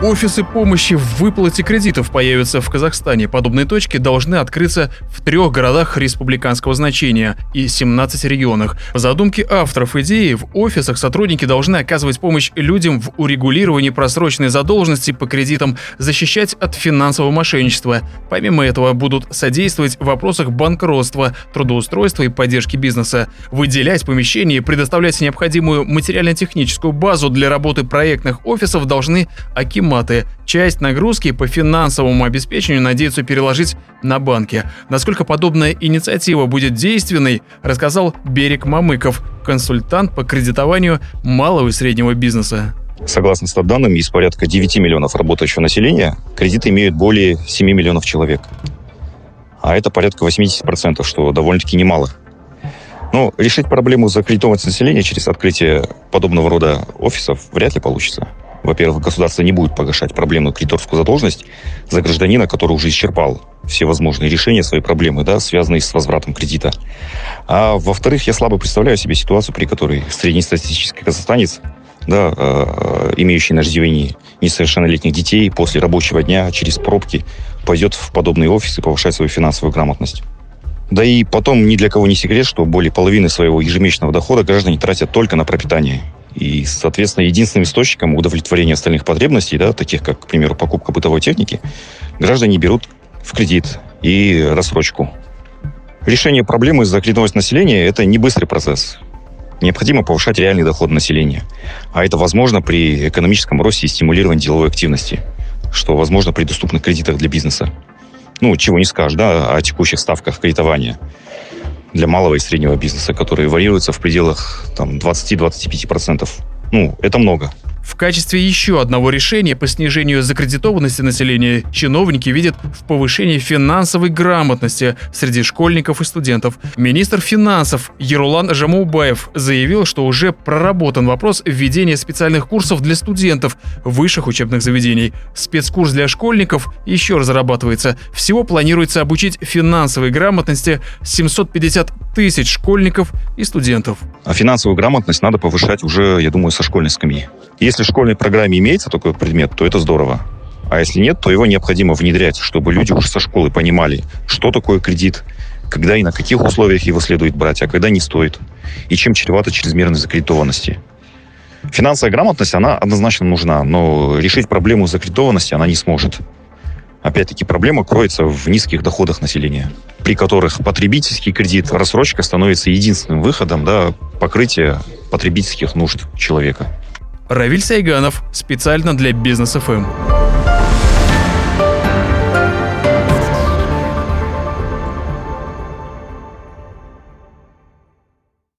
Офисы помощи в выплате кредитов появятся в Казахстане. Подобные точки должны открыться в трех городах республиканского значения и 17 регионах. По задумке авторов идеи, в офисах сотрудники должны оказывать помощь людям в урегулировании просроченной задолженности по кредитам, защищать от финансового мошенничества. Помимо этого будут содействовать в вопросах банкротства, трудоустройства и поддержки бизнеса, выделять помещения и предоставлять необходимую материально-техническую базу для работы проектных офисов должны Аким маты. Часть нагрузки по финансовому обеспечению надеются переложить на банки. Насколько подобная инициатива будет действенной, рассказал Берег Мамыков, консультант по кредитованию малого и среднего бизнеса. Согласно статданным, из порядка 9 миллионов работающего населения кредиты имеют более 7 миллионов человек. А это порядка 80%, что довольно-таки немало. Но решить проблему закредитованности населения через открытие подобного рода офисов вряд ли получится. Во-первых, государство не будет погашать проблемную кредиторскую задолженность за гражданина, который уже исчерпал все возможные решения своей проблемы, да, связанные с возвратом кредита. А во-вторых, я слабо представляю себе ситуацию, при которой среднестатистический казахстанец, да, э, имеющий на ждивении несовершеннолетних детей, после рабочего дня через пробки пойдет в подобный офис и повышать свою финансовую грамотность. Да и потом ни для кого не секрет, что более половины своего ежемесячного дохода граждане тратят только на пропитание. И, соответственно, единственным источником удовлетворения остальных потребностей, да, таких как, к примеру, покупка бытовой техники, граждане берут в кредит и рассрочку. Решение проблемы с закредитованностью населения – это не быстрый процесс. Необходимо повышать реальный доход населения. А это возможно при экономическом росте и стимулировании деловой активности, что возможно при доступных кредитах для бизнеса. Ну, чего не скажешь, да, о текущих ставках кредитования для малого и среднего бизнеса, которые варьируются в пределах там, 20-25%. Ну, это много. В качестве еще одного решения по снижению закредитованности населения чиновники видят в повышении финансовой грамотности среди школьников и студентов. Министр финансов Ерулан Жамаубаев заявил, что уже проработан вопрос введения специальных курсов для студентов высших учебных заведений. Спецкурс для школьников еще разрабатывается. Всего планируется обучить финансовой грамотности 750 тысяч школьников и студентов. А финансовую грамотность надо повышать уже, я думаю, со школьной скамьи. Если в школьной программе имеется такой предмет, то это здорово. А если нет, то его необходимо внедрять, чтобы люди уже со школы понимали, что такое кредит, когда и на каких условиях его следует брать, а когда не стоит, и чем чревато чрезмерной закредитованности. Финансовая грамотность, она однозначно нужна, но решить проблему закредитованности она не сможет. Опять-таки проблема кроется в низких доходах населения, при которых потребительский кредит, рассрочка становится единственным выходом да, покрытия потребительских нужд человека. Равиль Сайганов специально для Бизнес ФМ.